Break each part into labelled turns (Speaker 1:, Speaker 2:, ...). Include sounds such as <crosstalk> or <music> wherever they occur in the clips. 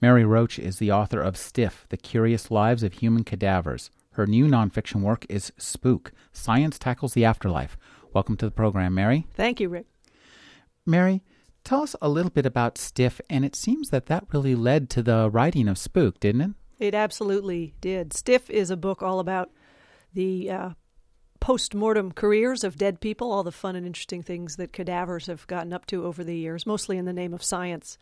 Speaker 1: Mary Roach is the author of Stiff The Curious Lives of Human Cadavers. Her new nonfiction work is Spook Science Tackles the Afterlife. Welcome to the program, Mary.
Speaker 2: Thank you, Rick.
Speaker 1: Mary, tell us a little bit about Stiff, and it seems that that really led to the writing of Spook, didn't it?
Speaker 2: It absolutely did. Stiff is a book all about the uh, post mortem careers of dead people, all the fun and interesting things that cadavers have gotten up to over the years, mostly in the name of science.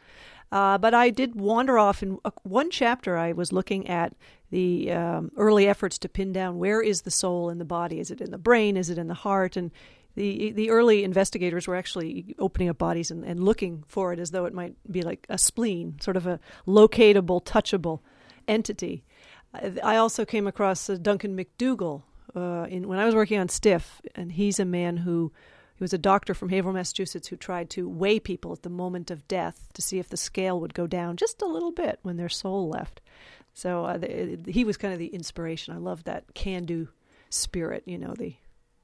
Speaker 2: Uh, but I did wander off in one chapter. I was looking at the um, early efforts to pin down where is the soul in the body? Is it in the brain? Is it in the heart? And the the early investigators were actually opening up bodies and, and looking for it as though it might be like a spleen, sort of a locatable, touchable entity. I also came across uh, Duncan MacDougall uh, in, when I was working on Stiff, and he's a man who he was a doctor from Haverhill, Massachusetts, who tried to weigh people at the moment of death to see if the scale would go down just a little bit when their soul left. So uh, the, he was kind of the inspiration. I love that can-do spirit. You know, the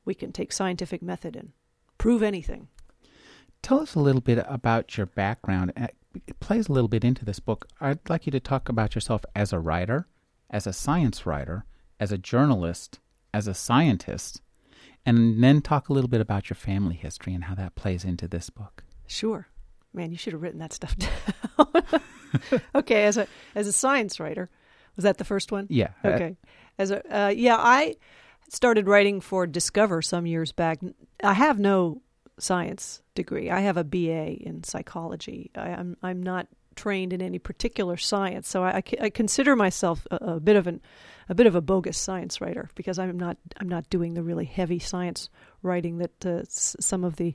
Speaker 2: we can take scientific method and prove anything.
Speaker 1: Tell us a little bit about your background. Uh, it plays a little bit into this book. I'd like you to talk about yourself as a writer, as a science writer, as a journalist, as a scientist, and then talk a little bit about your family history and how that plays into this book.
Speaker 2: Sure. Man, you should have written that stuff <laughs> down. <laughs> okay, as a as a science writer, was that the first one?
Speaker 1: Yeah.
Speaker 2: Okay. As a uh, yeah, I started writing for Discover some years back. I have no science degree. I have a BA in psychology. I, am I'm, I'm not trained in any particular science, so I, I, I consider myself a, a, bit of an a bit of a bogus science writer because I'm not I'm not doing the really heavy science writing that uh, some of the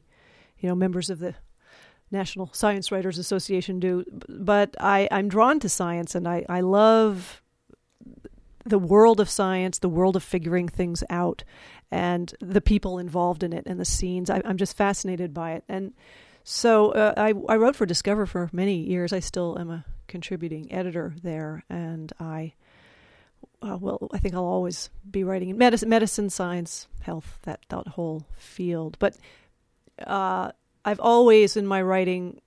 Speaker 2: you know members of the National Science Writers Association do. But I, I'm drawn to science, and I, I love the world of science, the world of figuring things out, and the people involved in it and the scenes. I, am just fascinated by it. And so uh, I, I wrote for Discover for many years. I still am a contributing editor there, and I. Uh, well, I think I'll always be writing in medicine, medicine, science, health, that that whole field. But uh, I've always in my writing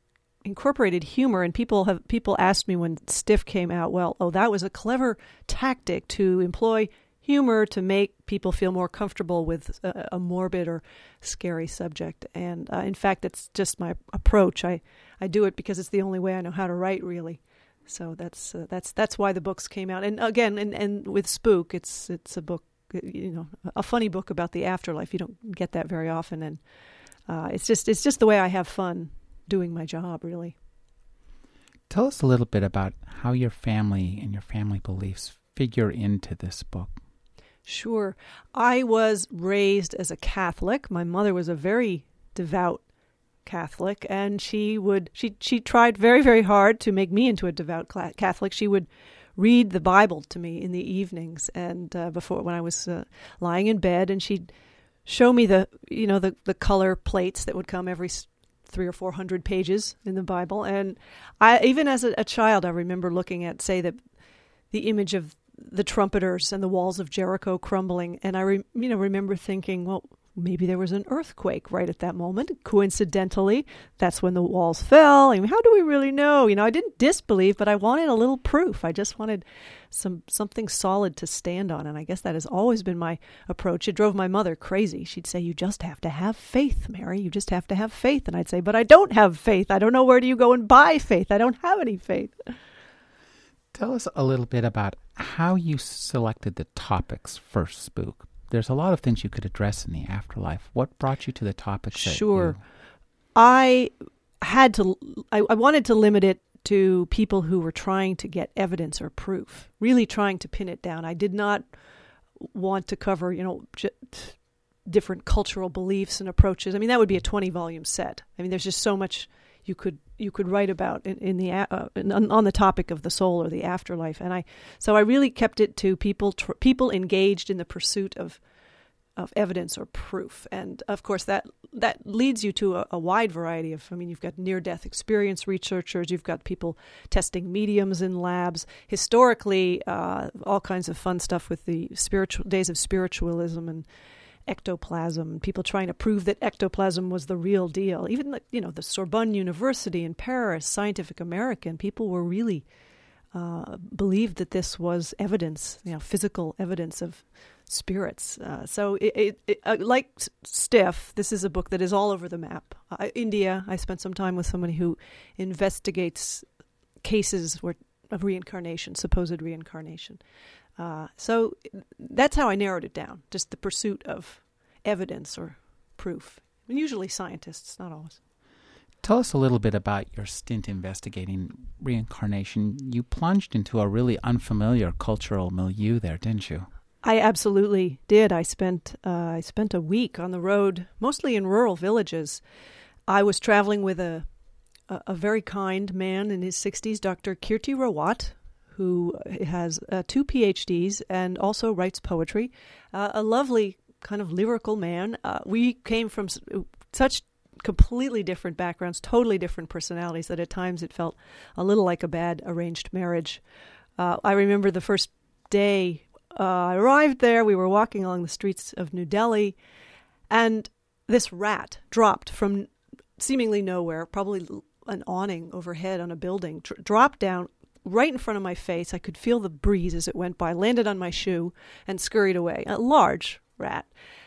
Speaker 2: incorporated humor and people have people asked me when stiff came out well oh that was a clever tactic to employ humor to make people feel more comfortable with a, a morbid or scary subject. And uh, in fact it's just my approach. I i do it because it's the only way i know how to write really so that's uh, that's that's why the books came out and again and and with spook it's it's a book you know a funny book about the afterlife you don't get that very often and uh, it's just it's just the way i have fun doing my job, really.
Speaker 1: Tell us a little bit about how your family and your family beliefs figure into this book.
Speaker 2: Sure. I was raised as a Catholic. My mother was a very devout Catholic, and she would she she tried very very hard to make me into a devout Catholic. She would read the Bible to me in the evenings and uh, before when I was uh, lying in bed, and she'd show me the you know the the color plates that would come every three or four hundred pages in the Bible. And I, even as a, a child, I remember looking at, say, the the image of the trumpeters and the walls of Jericho crumbling, and I, re, you know, remember thinking, well, maybe there was an earthquake right at that moment. Coincidentally, that's when the walls fell. I mean, how do we really know? You know, I didn't disbelieve, but I wanted a little proof. I just wanted some something solid to stand on, and I guess that has always been my approach. It drove my mother crazy. She'd say, "You just have to have faith, Mary. You just have to have faith." And I'd say, "But I don't have faith. I don't know where do you go and buy faith. I don't have any faith."
Speaker 1: Tell us a little bit about how you selected the topics for Spook there's a lot of things you could address in the afterlife. What brought you to the topic?
Speaker 2: Sure. I had to, I, I wanted to limit it to people who were trying to get evidence or proof, really trying to pin it down. I did not want to cover, you know, j- different cultural beliefs and approaches. I mean, that would be a 20 volume set. I mean, there's just so much you could you could write about in, in the uh, in, on the topic of the soul or the afterlife. And I so I really kept it to people tr- people engaged in the pursuit of of evidence or proof. And of course, that that leads you to a, a wide variety of. I mean, you've got near death experience researchers, you've got people testing mediums in labs. Historically, uh, all kinds of fun stuff with the spiritual days of spiritualism and ectoplasm, people trying to prove that ectoplasm was the real deal. Even the, you know the Sorbonne University in Paris, Scientific American, people were really uh, believed that this was evidence, you know, physical evidence of spirits. Uh, so, it, it, it, uh, like Stiff, this is a book that is all over the map. Uh, India, I spent some time with somebody who investigates cases where, of reincarnation, supposed reincarnation. Uh, so that's how I narrowed it down. Just the pursuit of evidence or proof. And usually scientists, not always.
Speaker 1: Tell us a little bit about your stint investigating reincarnation. You plunged into a really unfamiliar cultural milieu there, didn't you?
Speaker 2: I absolutely did. I spent uh, I spent a week on the road, mostly in rural villages. I was traveling with a a, very kind man in his 60s, Dr. Kirti Rawat, who has uh, two PhDs and also writes poetry. Uh, a lovely kind of lyrical man. Uh, we came from such completely different backgrounds, totally different personalities that at times it felt a little like a bad arranged marriage. Uh, I remember the first day uh, I arrived there, we were walking along the streets of New Delhi, and this rat dropped from seemingly nowhere, probably an awning overhead on a building, dr- dropped down right in front of my face. I could feel the breeze as it went by, landed on my shoe, and scurried away. A large rat.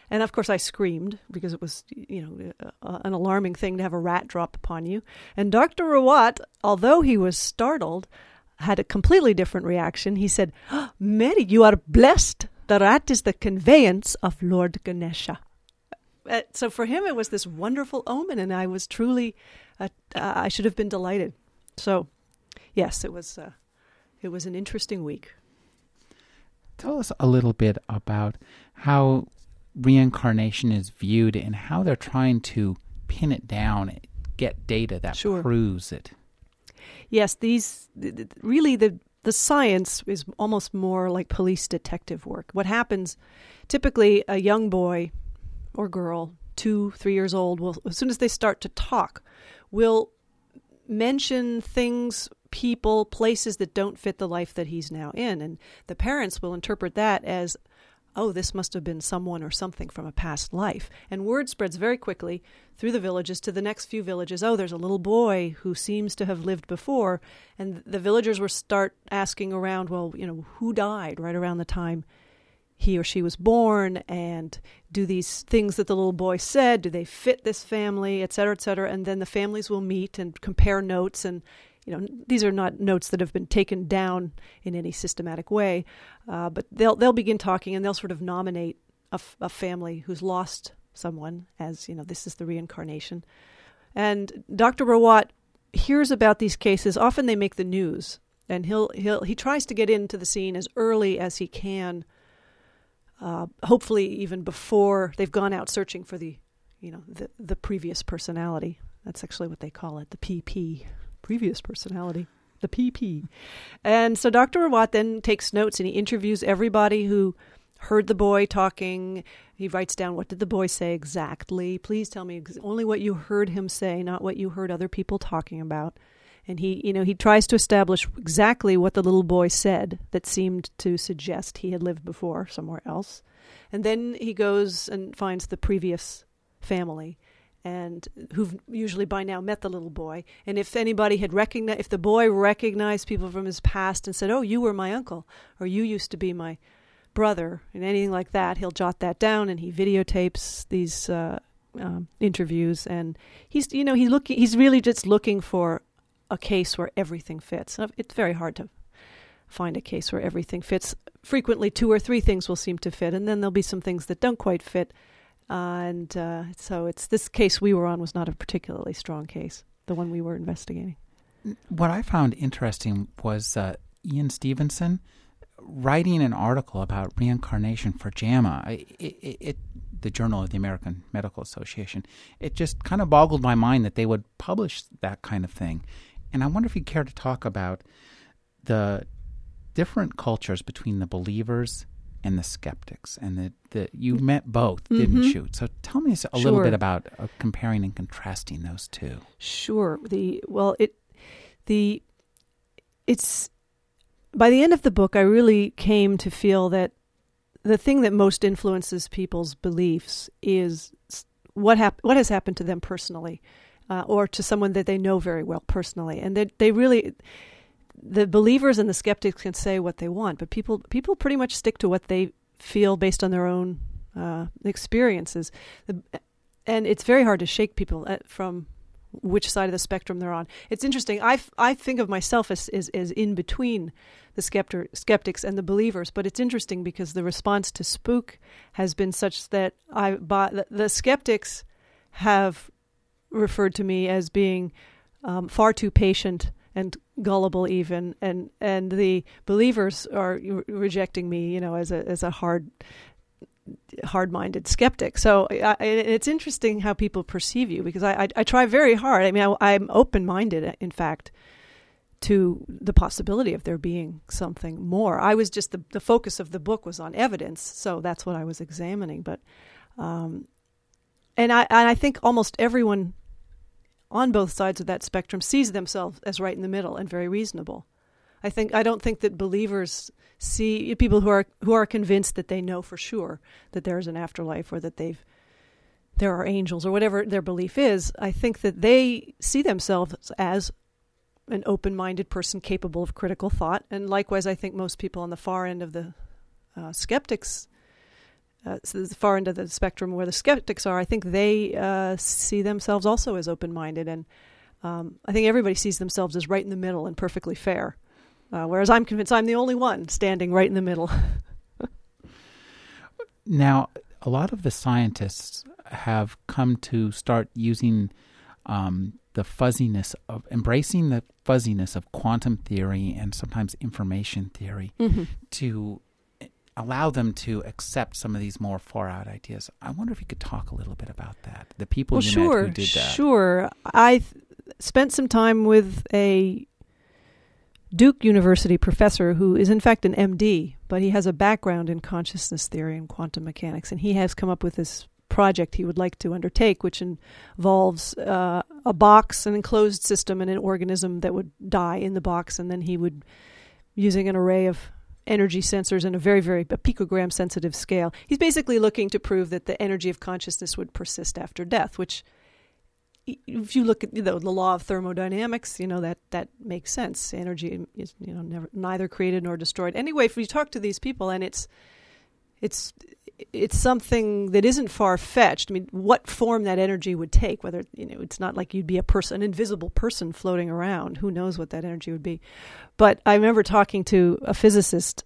Speaker 2: And of course, I screamed because it was, you know, uh, an alarming thing to have a rat drop upon you. And Dr. Rawat, although he was startled, had a completely different reaction. He said, oh, Mary, you are blessed. The rat is the conveyance of Lord Ganesha. Uh, so for him, it was this wonderful omen, and I was truly, uh, uh I should have been delighted. So, yes, it was, uh, it was an interesting week.
Speaker 1: Tell us a little bit about how reincarnation is viewed and how they're trying to pin it down, get data that
Speaker 2: sure.
Speaker 1: proves it.
Speaker 2: Yes, these really the the science is almost more like police detective work. What happens typically a young boy or girl, 2, 3 years old, will as soon as they start to talk, will mention things people, places that don't fit the life that he's now in. And the parents will interpret that as, oh, this must have been someone or something from a past life. And word spreads very quickly through the villages to the next few villages. Oh, there's a little boy who seems to have lived before. And the villagers will start asking around, well, you know, who died right around the time he or she was born and do these things that the little boy said do they fit this family et cetera et cetera and then the families will meet and compare notes and you know these are not notes that have been taken down in any systematic way, uh, but they'll they'll begin talking and they'll sort of nominate a, f- a family who's lost someone as you know this is the reincarnation, and Dr. Rawat hears about these cases. Often they make the news, and he'll he'll he tries to get into the scene as early as he can. Uh, hopefully, even before they've gone out searching for the, you know, the the previous personality. That's actually what they call it, the PP previous personality, the PP. And so Dr. Rawat then takes notes and he interviews everybody who heard the boy talking. He writes down what did the boy say exactly. Please tell me only what you heard him say, not what you heard other people talking about. And he, you know, he tries to establish exactly what the little boy said that seemed to suggest he had lived before somewhere else. And then he goes and finds the previous family and who've usually by now met the little boy. And if anybody had recognized, if the boy recognized people from his past and said, "Oh, you were my uncle," or "You used to be my brother," and anything like that, he'll jot that down and he videotapes these uh, um, interviews. And he's, you know, he's looking, he's really just looking for a case where everything fits. It's very hard to find a case where everything fits. Frequently, two or three things will seem to fit, and then there'll be some things that don't quite fit and uh, so it's this case we were on was not a particularly strong case, the one we were investigating.
Speaker 1: What I found interesting was uh, Ian Stevenson writing an article about reincarnation for JAMA, it, it, it, the Journal of the American Medical Association. It just kind of boggled my mind that they would publish that kind of thing. And I wonder if you'd care to talk about the different cultures between the believers and the skeptics, and that the, you met both, didn't
Speaker 2: mm-hmm.
Speaker 1: you? So tell me a
Speaker 2: sure.
Speaker 1: little bit about uh, comparing and contrasting those two.
Speaker 2: Sure. The well, it the it's by the end of the book, I really came to feel that the thing that most influences people's beliefs is what hap- what has happened to them personally, uh, or to someone that they know very well personally, and that they really the believers and the skeptics can say what they want, but people people pretty much stick to what they feel based on their own uh, experiences. The, and it's very hard to shake people at, from which side of the spectrum they're on. It's interesting. I, I think of myself as, as, as in between the skepter, skeptics and the believers, but it's interesting because the response to spook has been such that I the, the skeptics have referred to me as being um, far too patient and gullible even and and the believers are rejecting me you know as a as a hard hard-minded skeptic. So I, it's interesting how people perceive you because I, I, I try very hard. I mean, I, am open-minded, in fact, to the possibility of there being something more. I was just the the focus of the book was on evidence, so that's what I was examining. But, um, and I and I think almost everyone on both sides of that spectrum sees themselves as right in the middle and very reasonable. I think I don't think that believers see people who are who are convinced that they know for sure that there is an afterlife or that they've there are angels or whatever their belief is. I think that they see themselves as an open-minded person capable of critical thought, and likewise, I think most people on the far end of the uh, skeptics, uh, so the far end of the spectrum where the skeptics are, I think they uh, see themselves also as open-minded, and um, I think everybody sees themselves as right in the middle and perfectly fair. Uh, whereas I'm convinced I'm the only one standing right in the middle. <laughs>
Speaker 1: now, a lot of the scientists have come to start using um, the fuzziness of embracing the fuzziness of quantum theory and sometimes information theory mm-hmm. to allow them to accept some of these more far out ideas. I wonder if you could talk a little bit about that. The people
Speaker 2: well,
Speaker 1: you
Speaker 2: sure,
Speaker 1: met who did that.
Speaker 2: Sure. I th- spent some time with a Duke University professor who is in fact an MD, but he has a background in consciousness theory and quantum mechanics, and he has come up with this project he would like to undertake, which involves uh, a box, an enclosed system, and an organism that would die in the box, and then he would, using an array of energy sensors in a very, very a picogram sensitive scale, he's basically looking to prove that the energy of consciousness would persist after death, which if you look at you know, the law of thermodynamics, you know that that makes sense. Energy is you know never neither created nor destroyed. Anyway, if you talk to these people, and it's it's it's something that isn't far fetched. I mean, what form that energy would take? Whether you know, it's not like you'd be a person, an invisible person floating around. Who knows what that energy would be? But I remember talking to a physicist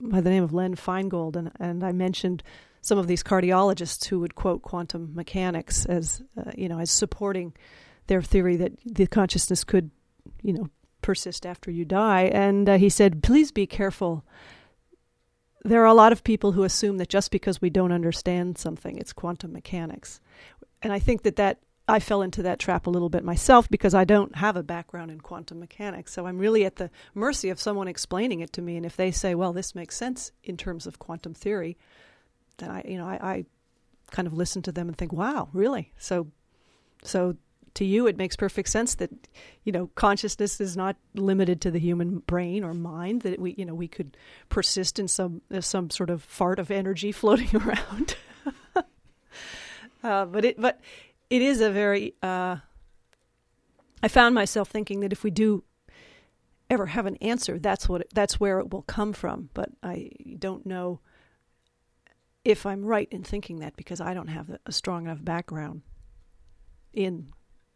Speaker 2: by the name of Len Finegold, and and I mentioned some of these cardiologists who would quote quantum mechanics as uh, you know as supporting their theory that the consciousness could you know persist after you die and uh, he said please be careful there are a lot of people who assume that just because we don't understand something it's quantum mechanics and i think that that I fell into that trap a little bit myself because I don't have a background in quantum mechanics. So I'm really at the mercy of someone explaining it to me. And if they say, well, this makes sense in terms of quantum theory, then I, you know, I, I kind of listen to them and think, wow, really? So, so to you, it makes perfect sense that, you know, consciousness is not limited to the human brain or mind. That we, you know, we could persist in some some sort of fart of energy <laughs> floating around. <laughs> uh, but it, but it is a very. Uh, I found myself thinking that if we do ever have an answer, that's what it, that's where it will come from. But I don't know if I'm right in thinking that because I don't have a strong enough background in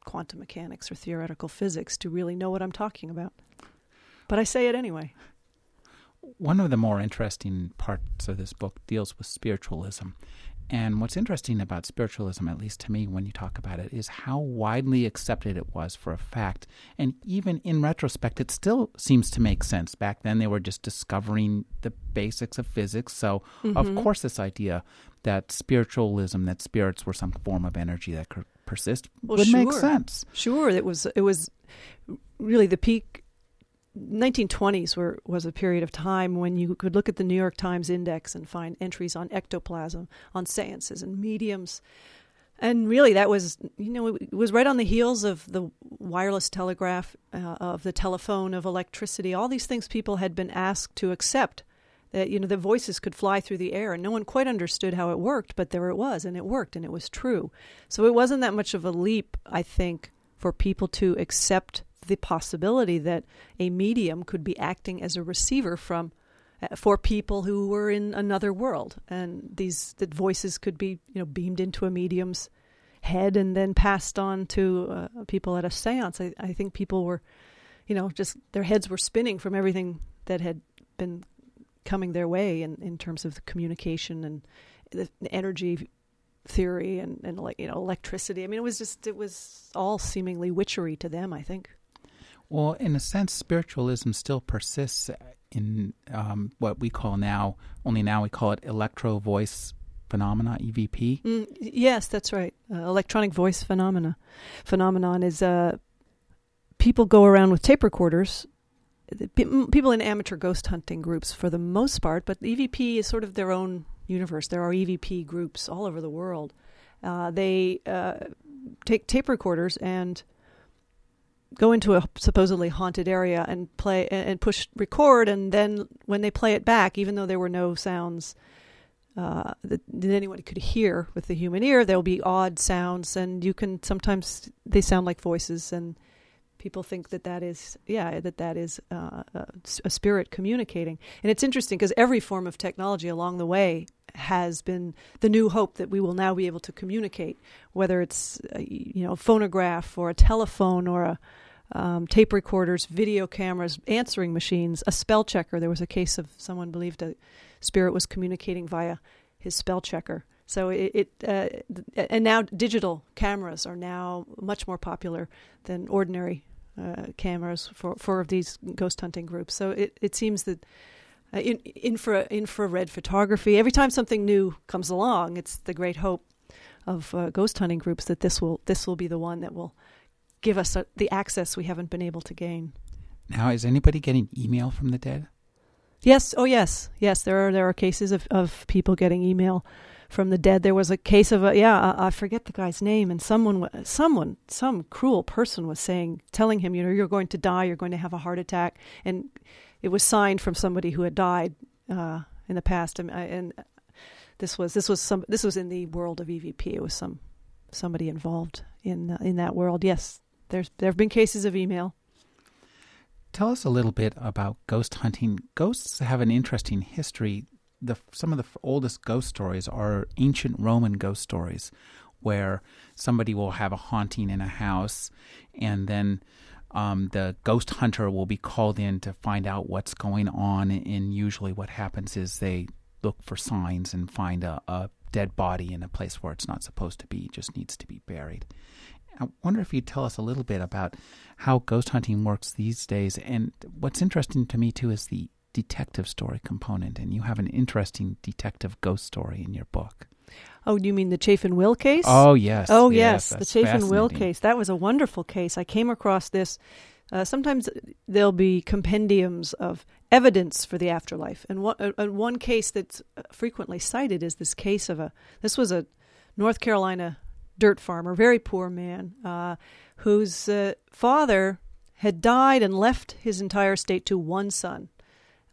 Speaker 2: quantum mechanics or theoretical physics to really know what I'm talking about. But I say it anyway.
Speaker 1: One of the more interesting parts of this book deals with spiritualism. And what's interesting about spiritualism, at least to me, when you talk about it, is how widely accepted it was for a fact. And even in retrospect, it still seems to make sense. Back then, they were just discovering the basics of physics. So, mm-hmm. of course, this idea that spiritualism, that spirits were some form of energy that could persist, well, would sure. make sense.
Speaker 2: Sure, it was. It was really the peak 1920s were, was a period of time when you could look at the New York Times Index and find entries on ectoplasm, on seances and mediums. And really, that was, you know, it was right on the heels of the wireless telegraph, uh, of the telephone, of electricity. All these things people had been asked to accept. That, you know, the voices could fly through the air, and no one quite understood how it worked, but there it was, and it worked, and it was true. So it wasn't that much of a leap, I think, for people to accept the possibility that a medium could be acting as a receiver from uh, for people who were in another world, and these that voices could be you know beamed into a medium's head and then passed on to uh, people at a séance. I, I think people were, you know, just their heads were spinning from everything that had been coming their way in, in terms of the communication and the energy theory and, and like you know electricity. I mean, it was just it was all seemingly witchery to them. I think.
Speaker 1: Well, in a sense, spiritualism still persists in um, what we call now. Only now we call it electro voice phenomena EVP.
Speaker 2: Mm, yes, that's right. Uh, electronic voice phenomena phenomenon is uh, people go around with tape recorders. People in amateur ghost hunting groups, for the most part, but EVP is sort of their own universe. There are EVP groups all over the world. Uh, they uh, take tape recorders and go into a supposedly haunted area and play and push record, and then when they play it back, even though there were no sounds uh, that, that anyone could hear with the human ear, there'll be odd sounds, and you can sometimes they sound like voices and people think that that is yeah that that is uh, a spirit communicating and it's interesting because every form of technology along the way has been the new hope that we will now be able to communicate, whether it's a, uh, you know a phonograph or a telephone or a um, tape recorders, video cameras, answering machines, a spell checker. There was a case of someone believed a spirit was communicating via his spell checker. So it, it uh, and now digital cameras are now much more popular than ordinary uh, cameras for for of these ghost hunting groups. So it it seems that uh, in, infra, infrared photography. Every time something new comes along, it's the great hope of uh, ghost hunting groups that this will this will be the one that will give us a, uh, the access we haven't been able to gain.
Speaker 1: Now, is anybody getting email from the dead?
Speaker 2: Yes. Oh, yes. Yes. There are there are cases of, of people getting email from the dead. There was a case of a yeah, I, forget the guy's name, and someone someone some cruel person was saying, telling him, you know, you're going to die, you're going to have a heart attack, and it was signed from somebody who had died uh, in the past, and, and, this was this was some this was in the world of EVP. It was some somebody involved in uh, in that world. Yes, there's there have been cases of email.
Speaker 1: Tell us a little bit about ghost hunting. Ghosts have an interesting history. The some of the oldest ghost stories are ancient Roman ghost stories, where somebody will have a haunting in a house, and then um, the ghost hunter will be called in to find out what's going on. And usually, what happens is they look for signs and find a, a dead body in a place where it's not supposed to be, just needs to be buried. I wonder if you'd tell us a little bit about how ghost hunting works these days. And what's interesting to me, too, is the detective story component. And you have an interesting detective ghost story in your book.
Speaker 2: Oh, you mean the Chaffin Will case?
Speaker 1: Oh, yes.
Speaker 2: Oh, yes, yes the Chaffin Will case. That was a wonderful case. I came across this. Uh, sometimes there'll be compendiums of evidence for the afterlife, and one, uh, one case that's frequently cited is this case of a. This was a North Carolina dirt farmer, very poor man, uh, whose uh, father had died and left his entire estate to one son,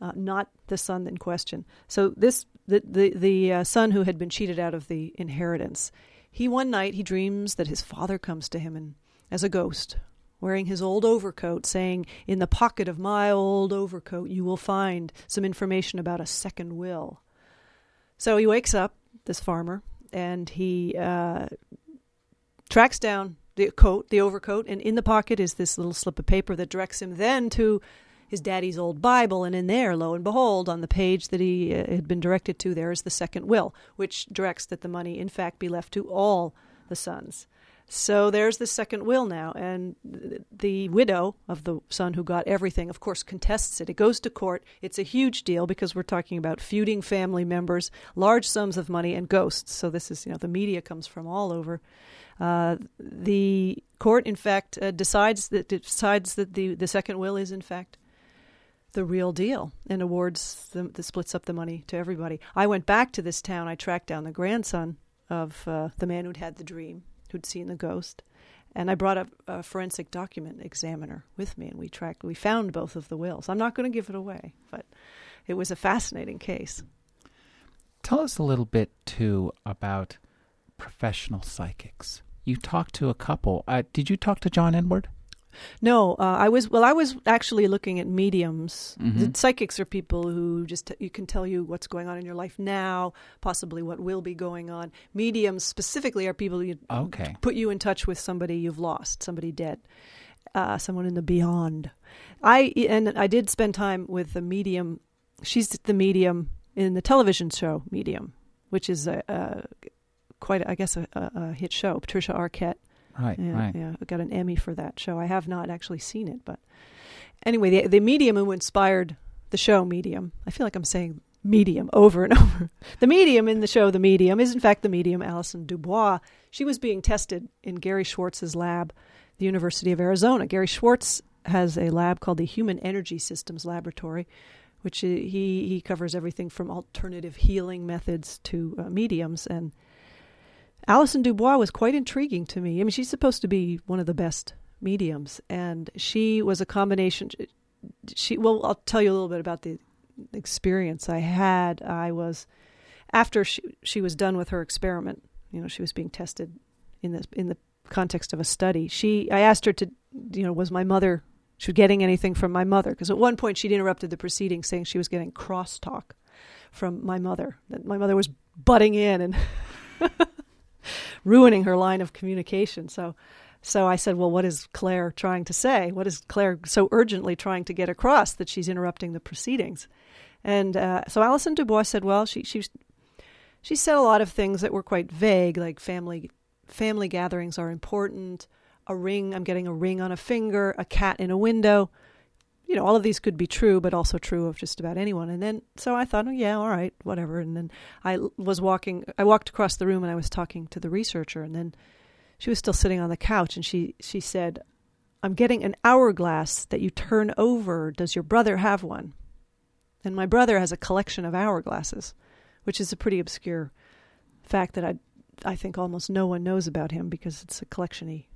Speaker 2: uh, not the son in question. So this the the, the uh, son who had been cheated out of the inheritance. He one night he dreams that his father comes to him and as a ghost, wearing his old overcoat, saying, "In the pocket of my old overcoat you will find some information about a second will." So he wakes up, this farmer, and he uh, tracks down the coat, the overcoat, and in the pocket is this little slip of paper that directs him then to his daddy's old Bible, and in there, lo and behold, on the page that he uh, had been directed to, there is the second will, which directs that the money, in fact, be left to all the sons. So there's the second will now, and the widow of the son who got everything, of course, contests it. It goes to court. It's a huge deal because we're talking about feuding family members, large sums of money, and ghosts. So this is, you know, the media comes from all over. Uh, the court, in fact, uh, decides that decides that the the second will is in fact the real deal and awards the, the, splits up the money to everybody. I went back to this town. I tracked down the grandson of uh, the man who'd had the dream, who'd seen the ghost, and I brought a, a forensic document examiner with me, and we tracked. We found both of the wills. I'm not going to give it away, but it was a fascinating case.
Speaker 1: Tell us a little bit too about professional psychics. You talked to a couple. Uh, did you talk to John Edward?
Speaker 2: No, uh, I was well. I was actually looking at mediums.
Speaker 1: Mhm.
Speaker 2: Psychics are people who just you can tell you what's going on in your life now, possibly what will be going on. Mediums specifically are people who
Speaker 1: Okay.
Speaker 2: put you in touch with somebody you've lost, somebody dead, uh, someone in the beyond. I and I did spend time with the medium. She's the medium in the television show Medium, which is a, a quite, I guess, a, a, a hit show. Patricia Arquette.
Speaker 1: Right.
Speaker 2: Yeah,
Speaker 1: right.
Speaker 2: yeah, I got an Emmy for that show. I have not actually seen it, but anyway, the the medium who inspired the show Medium. I feel like I'm saying medium over and <laughs> over. The medium in the show The Medium is in fact the medium Allison DuBois. She was being tested in Gary Schwartz's lab, the University of Arizona. Gary Schwartz has a lab called the Human Energy Systems Laboratory, which he he covers everything from alternative healing methods to uh, mediums and Allison DuBois was quite intriguing to me. I mean, she's supposed to be one of the best mediums, and she was a combination. She well, I'll tell you a little bit about the experience I had. I was after she she was done with her experiment. You know, she was being tested in the in the context of a study. She I asked her to, you know, was my mother she was getting anything from my mother because at one point she'd interrupted the proceedings saying she was getting crosstalk from my mother that my mother was butting in and <laughs> <laughs> ruining her line of communication. So, so I said, "Well, what is Claire trying to say? What is Claire so urgently trying to get across that she's interrupting the proceedings?" And uh, so Allison DuBois said, "Well, she she she said a lot of things that were quite vague, like family family gatherings are important. A ring, I'm getting a ring on a finger. A cat in a window." You know, all of these could be true, but also true of just about anyone. And then, so I thought, oh, yeah, all right, whatever. And then I was walking, I walked across the room and I was talking to the researcher. And then she was still sitting on the couch and she, she said, I'm getting an hourglass that you turn over. Does your brother have one? And my brother has a collection of hourglasses, which is a pretty obscure fact that I, I think almost no one knows about him because it's a collection he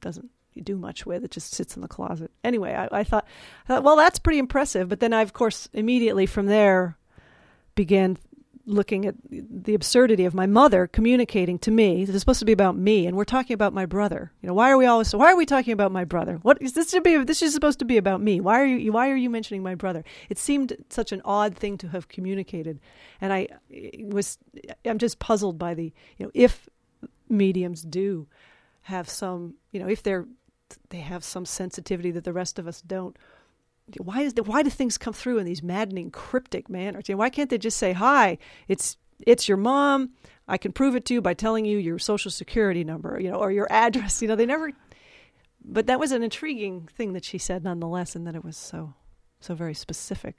Speaker 2: doesn't do much with. It just sits in the closet. Anyway, I, I, thought, I thought, well, that's pretty impressive. But then I, of course, immediately from there began looking at the absurdity of my mother communicating to me. This is supposed to be about me, and we're talking about my brother. You know, why are we always? Why are we talking about my brother? What is this should be? This is supposed to be about me. Why are you? Why are you mentioning my brother? It seemed such an odd thing to have communicated, and I was. I'm just puzzled by the. You know, if mediums do have some. You know, if they're they have some sensitivity that the rest of us don't. Why is the, why do things come through in these maddening cryptic manners? You know, why can't they just say, "Hi, it's it's your mom. I can prove it to you by telling you your social security number, you know, or your address." You know, they never. But that was an intriguing thing that she said, nonetheless, and that it was so so very specific.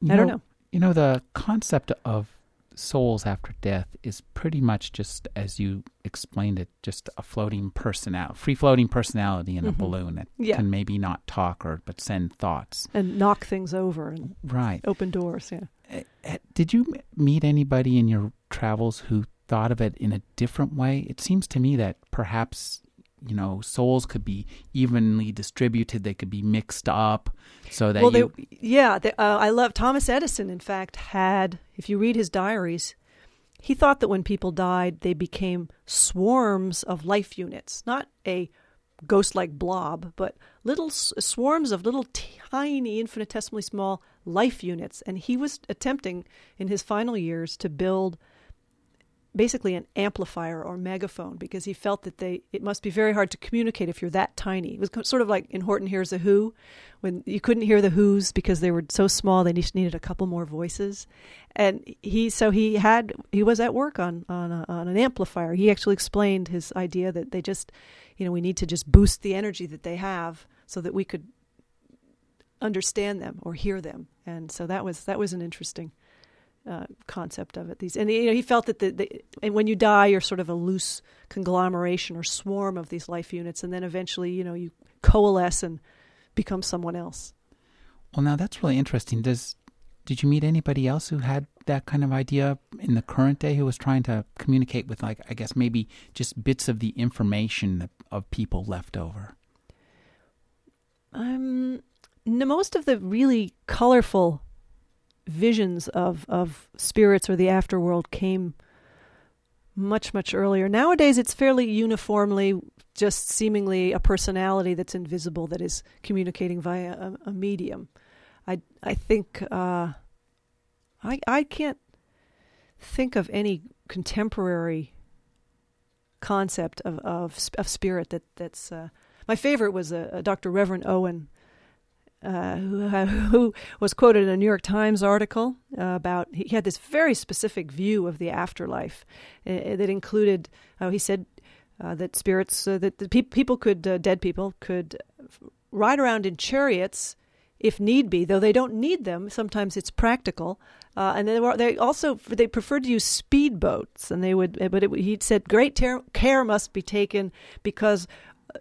Speaker 1: You
Speaker 2: I don't know.
Speaker 1: You know, the concept of souls after death is pretty much just as you explained it, just a floating personality, free floating personality in a
Speaker 2: Mhm.
Speaker 1: balloon that
Speaker 2: Yeah.
Speaker 1: can maybe not talk or but send thoughts.
Speaker 2: And knock things over and
Speaker 1: Right.
Speaker 2: open doors. Yeah.
Speaker 1: Uh, Did you meet anybody in your travels who thought of it in a different way? It seems to me that perhaps you know souls could be evenly distributed. They could be mixed up so that
Speaker 2: well,
Speaker 1: you.
Speaker 2: they, yeah, they, uh, I love Thomas Edison. In fact, had if you read his diaries, he thought that when people died, they became swarms of life units, not a ghost-like blob, but little s- swarms of little tiny, infinitesimally small life units. And he was attempting in his final years to build basically an amplifier or megaphone because he felt that they it must be very hard to communicate if you're that tiny. It was sort of like in Horton Hears a Who, when you couldn't hear the Who's because they were so small they just needed a couple more voices. And he so he had he was at work on on, a, on an amplifier. He actually explained his idea that they just you know we need to just boost the energy that they have so that we could understand them or hear them. And so that was that was an interesting uh, concept of it. These and you know he felt that the, the and when you die, you're sort of a loose conglomeration or swarm of these life units, and then eventually you know you coalesce and become someone else.
Speaker 1: Well, now that's really interesting. Does did you meet anybody else who had that kind of idea in the current day who was trying to communicate with, like, I guess maybe just bits of the information of people left over?
Speaker 2: Um, most of the really colorful visions of of spirits or the afterworld came much much earlier. Nowadays, it's fairly uniformly just seemingly a personality that's invisible that is communicating via a, a medium. I I think uh, I I can't think of any contemporary concept of of, of spirit that that's uh, my favorite was a, a Dr. Reverend Owen. Uh, who, <laughs> who, was quoted in a New York Times article uh, about he had this very specific view of the afterlife uh, that included uh, he said uh, that spirits that the pe- people could dead people could ride around in chariots if need be, though they don't need them. Sometimes it's practical. Uh, and they, were, they also they preferred to use speedboats, and they would. But it, he said great ter- care must be taken because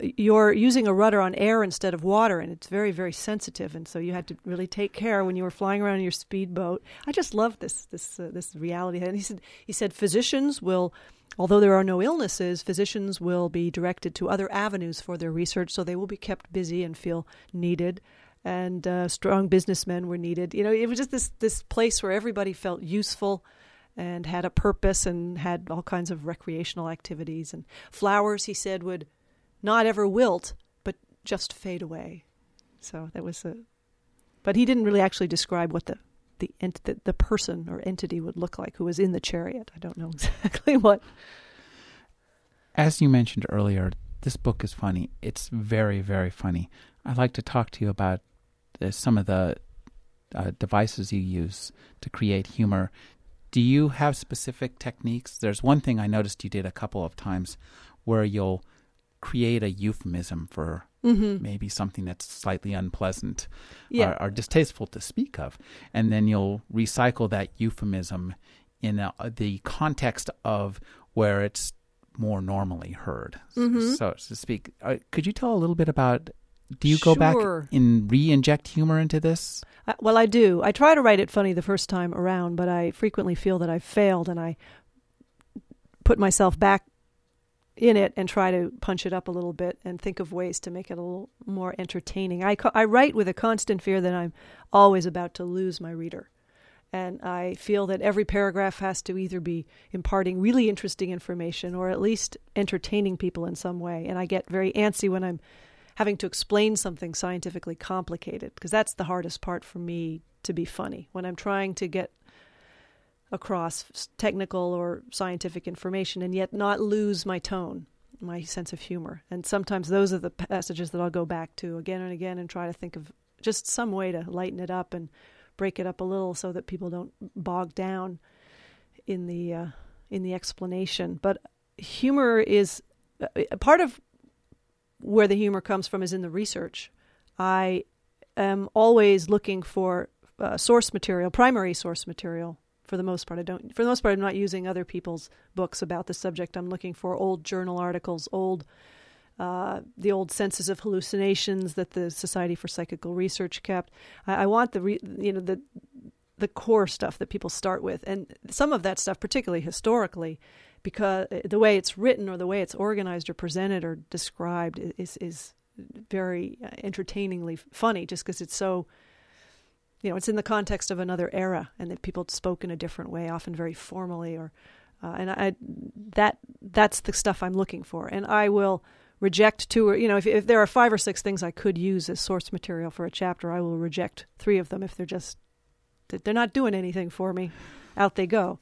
Speaker 2: you're using a rudder on air instead of water, and it's very very sensitive, and so you had to really take care when you were flying around in your speedboat. I just love this this uh, this reality. And he said he said physicians will. Although there are no illnesses, physicians will be directed to other avenues for their research, so they will be kept busy and feel needed and uh, strong businessmen were needed. You know, it was just this this place where everybody felt useful and had a purpose and had all kinds of recreational activities. And flowers, he said, would not ever wilt, but just fade away. So that was a. But he didn't really actually describe what the the, ent- the the person or entity would look like who was in the chariot. I don't know <laughs> exactly what.
Speaker 1: As you mentioned earlier, this book is funny. It's very, very funny. I'd like to talk to you about some of the uh, devices you use to create humor. Do you have specific techniques? There's one thing I noticed you did a couple of times where you'll create a euphemism for mm-hmm. maybe something that's slightly unpleasant yeah. or, or, distasteful to speak of. And then you'll recycle that euphemism in a, the context of where it's more normally heard, mm-hmm. so to speak. Uh, could you tell a little bit about do you
Speaker 2: sure.
Speaker 1: go back and re-inject humor into this?
Speaker 2: Uh, well, I do. I try to write it funny the first time around, but I frequently feel that I've failed, and I put myself back in it and try to punch it up a little bit and think of ways to make it a little more entertaining. I co- I write with a constant fear that I'm always about to lose my reader. And I feel that every paragraph has to either be imparting really interesting information or at least entertaining people in some way. And I get very antsy when I'm having to explain something scientifically complicated because that's the hardest part for me to be funny when I'm trying to get across technical or scientific information and yet not lose my tone, my sense of humor. And sometimes those are the passages that I'll go back to again and again and try to think of just some way to lighten it up and break it up a little so that people don't bog down in the uh, in the explanation. But humor is uh, part of where the humor comes from is in the research. I am always looking for uh, source material, primary source material. For the most part, I don't. For the most part, I'm not using other people's books about the subject. I'm looking for old journal articles, old uh, the old census of hallucinations that the Society for Psychical Research kept. I, I want the re, you know the the core stuff that people start with, and some of that stuff, particularly historically, because uh, the way it's written or the way it's organized or presented or described is is very uh, entertainingly funny just because it's so you know it's in the context of another era and that people spoke in a different way often very formally or uh, and I that that's the stuff I'm looking for. And I will reject two or you know if, if there are five or six things I could use as source material for a chapter I will reject three of them if they're just they're not doing anything for me out they go.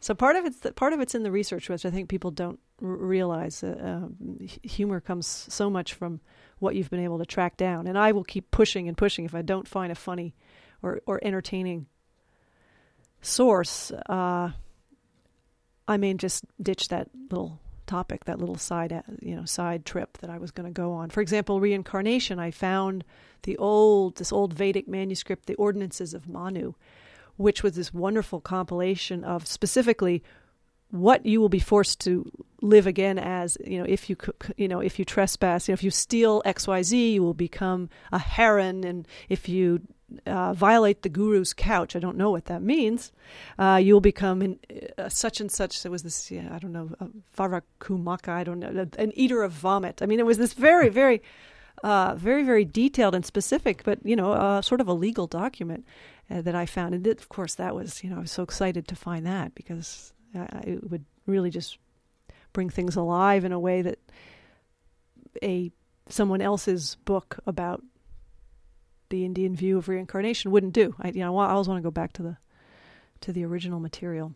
Speaker 2: So part of it's the, part of it's in the research, which I think people don't r- realize. Uh, um, humor comes so much from what you've been able to track down, and I will keep pushing and pushing. If I don't find a funny or or entertaining source. Uh, I may just ditch that little topic, that little side uh, you know side trip that I was going to go on. For example, reincarnation. I found the old this old Vedic manuscript, the Ordinances of Manu which was this wonderful compilation of specifically what you will be forced to live again as you know if you you know if you trespass you know if you steal xyz you will become a heron and if you uh, violate the guru's couch i don't know what that means uh, you'll become in, uh, such and such there was this yeah, i don't know uh, i don't know an eater of vomit i mean it was this very very uh, very very detailed and specific but you know uh, sort of a legal document uh, that I found. And it, of course, that was, you know, I was so excited to find that because uh, it would really just bring things alive in a way that a someone else's book about the Indian view of reincarnation wouldn't do. I, you know, I always want to go back to the to the original material.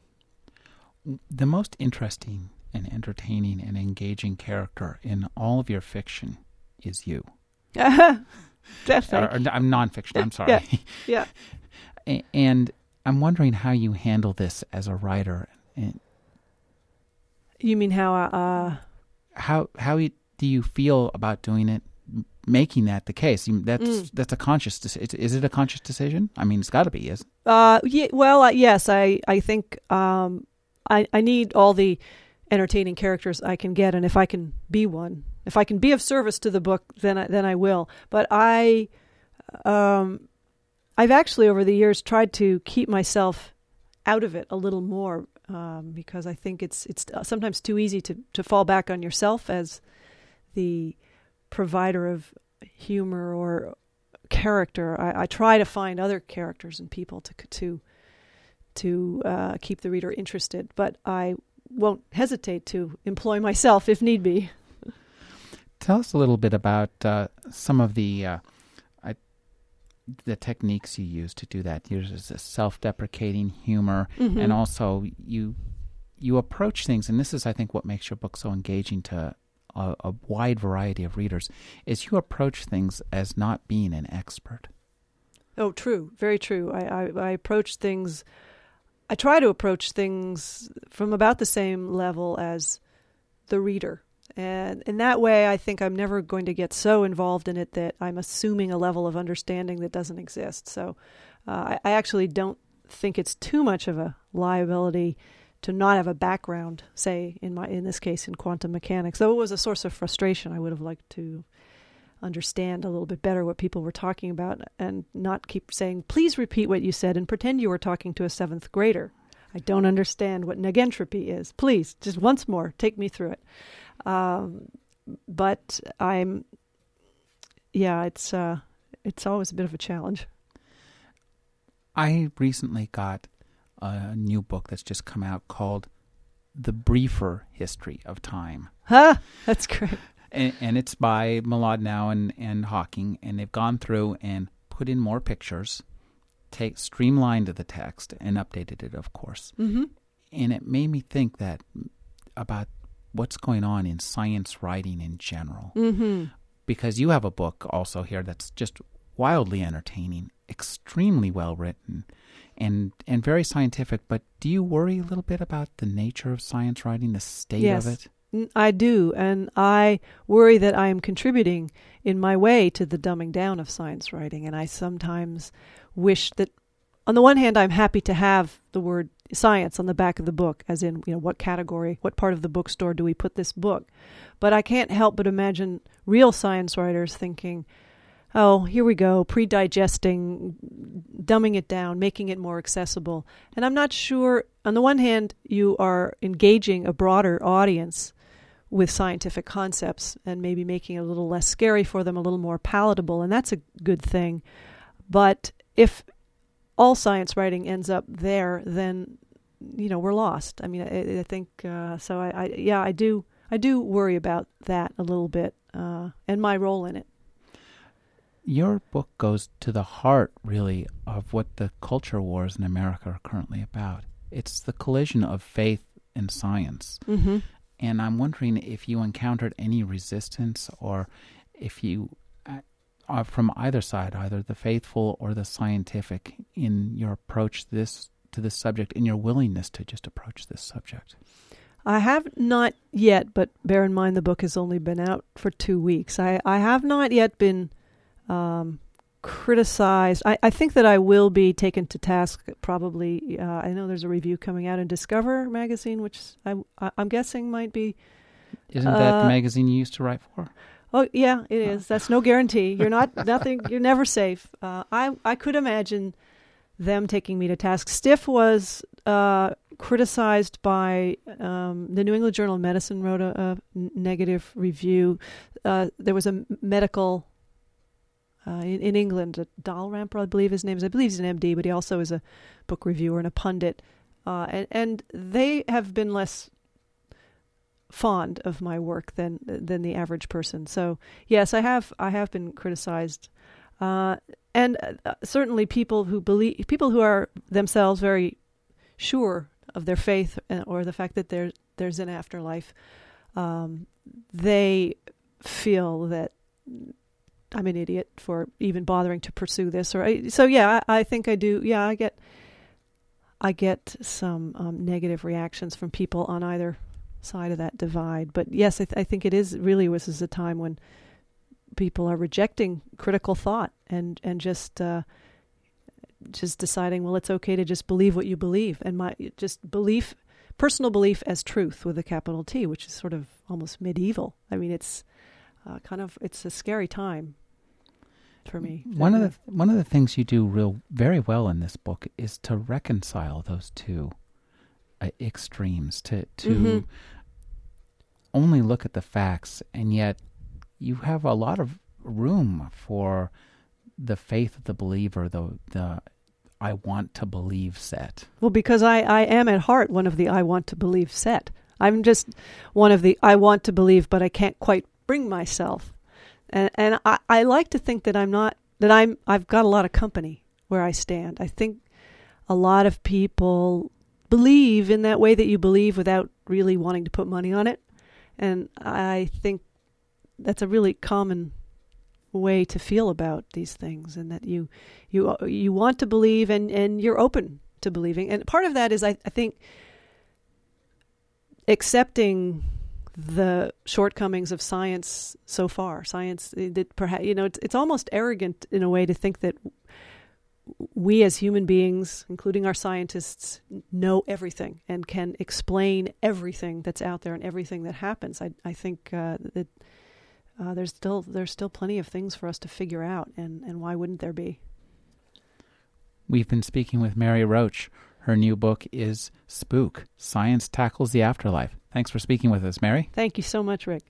Speaker 1: The most interesting and entertaining and engaging character in all of your fiction is you. <laughs>
Speaker 2: Definitely.
Speaker 1: Or, or, I'm nonfiction. I'm sorry.
Speaker 2: yeah.
Speaker 1: yeah. <laughs> and I'm wondering how you handle this as a writer.
Speaker 2: You mean how? Uh,
Speaker 1: how how do you feel about doing it making that the case. That's mm. that's a conscious. decision. is it a conscious decision? I mean, it's got to be, is?
Speaker 2: Uh, yeah. Well, uh, yes. I I think um, I I need all the entertaining characters I can get, and if I can be one, if I can be of service to the book, then I, then I will. But I, um, I've actually over the years tried to keep myself out of it a little more um, because I think it's it's sometimes too easy to to fall back on yourself as the provider of humor or character. I, I try to find other characters and people to to to uh, keep the reader interested, but I won't hesitate to employ myself if need be.
Speaker 1: Tell us a little bit about uh, some of the uh, the techniques you use to do that. You use a self-deprecating humor, mm-hmm. and also you you approach things. And this is, I think, what makes your book so engaging to a, a wide variety of readers, is you approach things as not being an expert.
Speaker 2: Oh, true, very true. I, I, I approach things. I try to approach things from about the same level as the reader. And in that way, I think I'm never going to get so involved in it that I'm assuming a level of understanding that doesn't exist. So uh, I, I, actually don't think it's too much of a liability to not have a background, say in my in this case in quantum mechanics. Though it was a source of frustration, I would have liked to understand a little bit better what people were talking about and not keep saying, "Please repeat what you said," and pretend you were talking to a seventh grader. I don't understand what negentropy is. Please, just once more, take me through it. Um, but I'm, yeah, it's uh, it's always a bit of a challenge.
Speaker 1: I recently got a new book that's just come out called The Briefer History of Time.
Speaker 2: Huh? That's great.
Speaker 1: And, and it's by Mlodinow and, and Hawking, and they've gone through and put in more pictures, take streamlined the text, and updated it, of course.
Speaker 2: Mm-hmm.
Speaker 1: And it made me think that about what's going on in science writing in general.
Speaker 2: Mm-hmm.
Speaker 1: Because you have a book also here that's just wildly entertaining, extremely well written, and and very scientific. But do you worry a little bit about the nature of science writing, the state
Speaker 2: yes,
Speaker 1: of it?
Speaker 2: I do, and I worry that I am contributing in my way to the dumbing down of science writing. And I sometimes wish that, on the one hand, I'm happy to have the word science on the back of the book, as in, you know, what category, what part of the bookstore do we put this book? But I can't help but imagine real science writers thinking, oh, here we go, pre-digesting, dumbing it down, making it more accessible. And I'm not sure, on the one hand, you are engaging a broader audience with scientific concepts and maybe making it a little less scary for them, a little more palatable, and that's a good thing. But if all science writing ends up there, then you know we're lost. I mean, I, I think uh, so. I, I, yeah, I do. I do worry about that a little bit uh, and my role in it
Speaker 1: your book goes to the heart, really, of what the culture wars in America are currently about. It's the collision of faith and science.
Speaker 2: Mm-hmm.
Speaker 1: And I'm wondering if you encountered any resistance or if you, uh, uh, from either side, either the faithful or the scientific, in your approach this to this subject, in your willingness to just approach this subject.
Speaker 2: I have not yet, but bear in mind the book has only been out for two weeks. I, I have not yet been um, criticized. I, I, think that I will be taken to task probably. Uh, I know there's a review coming out in Discover magazine, which I, am guessing might be.
Speaker 1: Isn't uh, that the magazine you used to write for?
Speaker 2: Oh yeah, it is. That's no guarantee. You're not <laughs> nothing. You're never safe. Uh, I I could imagine them taking me to task. Stiff was uh, criticized by um, the New England Journal of Medicine wrote a, a negative review. Uh, there was a medical uh, in, in, England, Dalrymple, I believe his name is. I believe he's an MD, but he also is a book reviewer and a pundit. Uh, and, and they have been less fond of my work than than the average person. So yes, I have I have been criticized, uh, and uh, certainly people who believe people who are themselves very sure of their faith uh, or the fact that there there's an afterlife, um, they feel that I'm an idiot for even bothering to pursue this. Or I, so yeah, I, I, think I do. Yeah, I get I get some um, negative reactions from people on either side of that divide. But yes, I, th- I think it is really this is a time when people are rejecting critical thought and and just uh, just deciding, well, it's okay to just believe what you believe, and my just belief, personal belief as truth with a capital T, which is sort of almost medieval. I mean, it's uh, kind of it's a scary time for me.
Speaker 1: One of the one of the things you do real very well in this book is to reconcile those two uh, extremes. To to mm-hmm. only look at the facts, and yet you have a lot of room for the faith of the believer, the the I want to believe set.
Speaker 2: Well, because I, I am at heart one of the I want to believe set. I'm just one of the I want to believe, but I can't quite bring myself. And and I, I like to think that I'm not that I'm I've got a lot of company where I stand. I think a lot of people believe in that way that you believe without really wanting to put money on it. And I think that's a really common way to feel about these things and that you you you want to believe and and you're open to believing and part of that is I, I think accepting the shortcomings of science so far science that perhaps you know it's, it's almost arrogant in a way to think that we as human beings including our scientists know everything and can explain everything that's out there and everything that happens i i think uh, that uh, there's still there's still plenty of things for us to figure out, and, and why wouldn't there be?
Speaker 1: We've been speaking with Mary Roach. Her new book is Spook Science Tackles the Afterlife. Thanks for speaking with us, Mary.
Speaker 2: Thank you so much, Rick.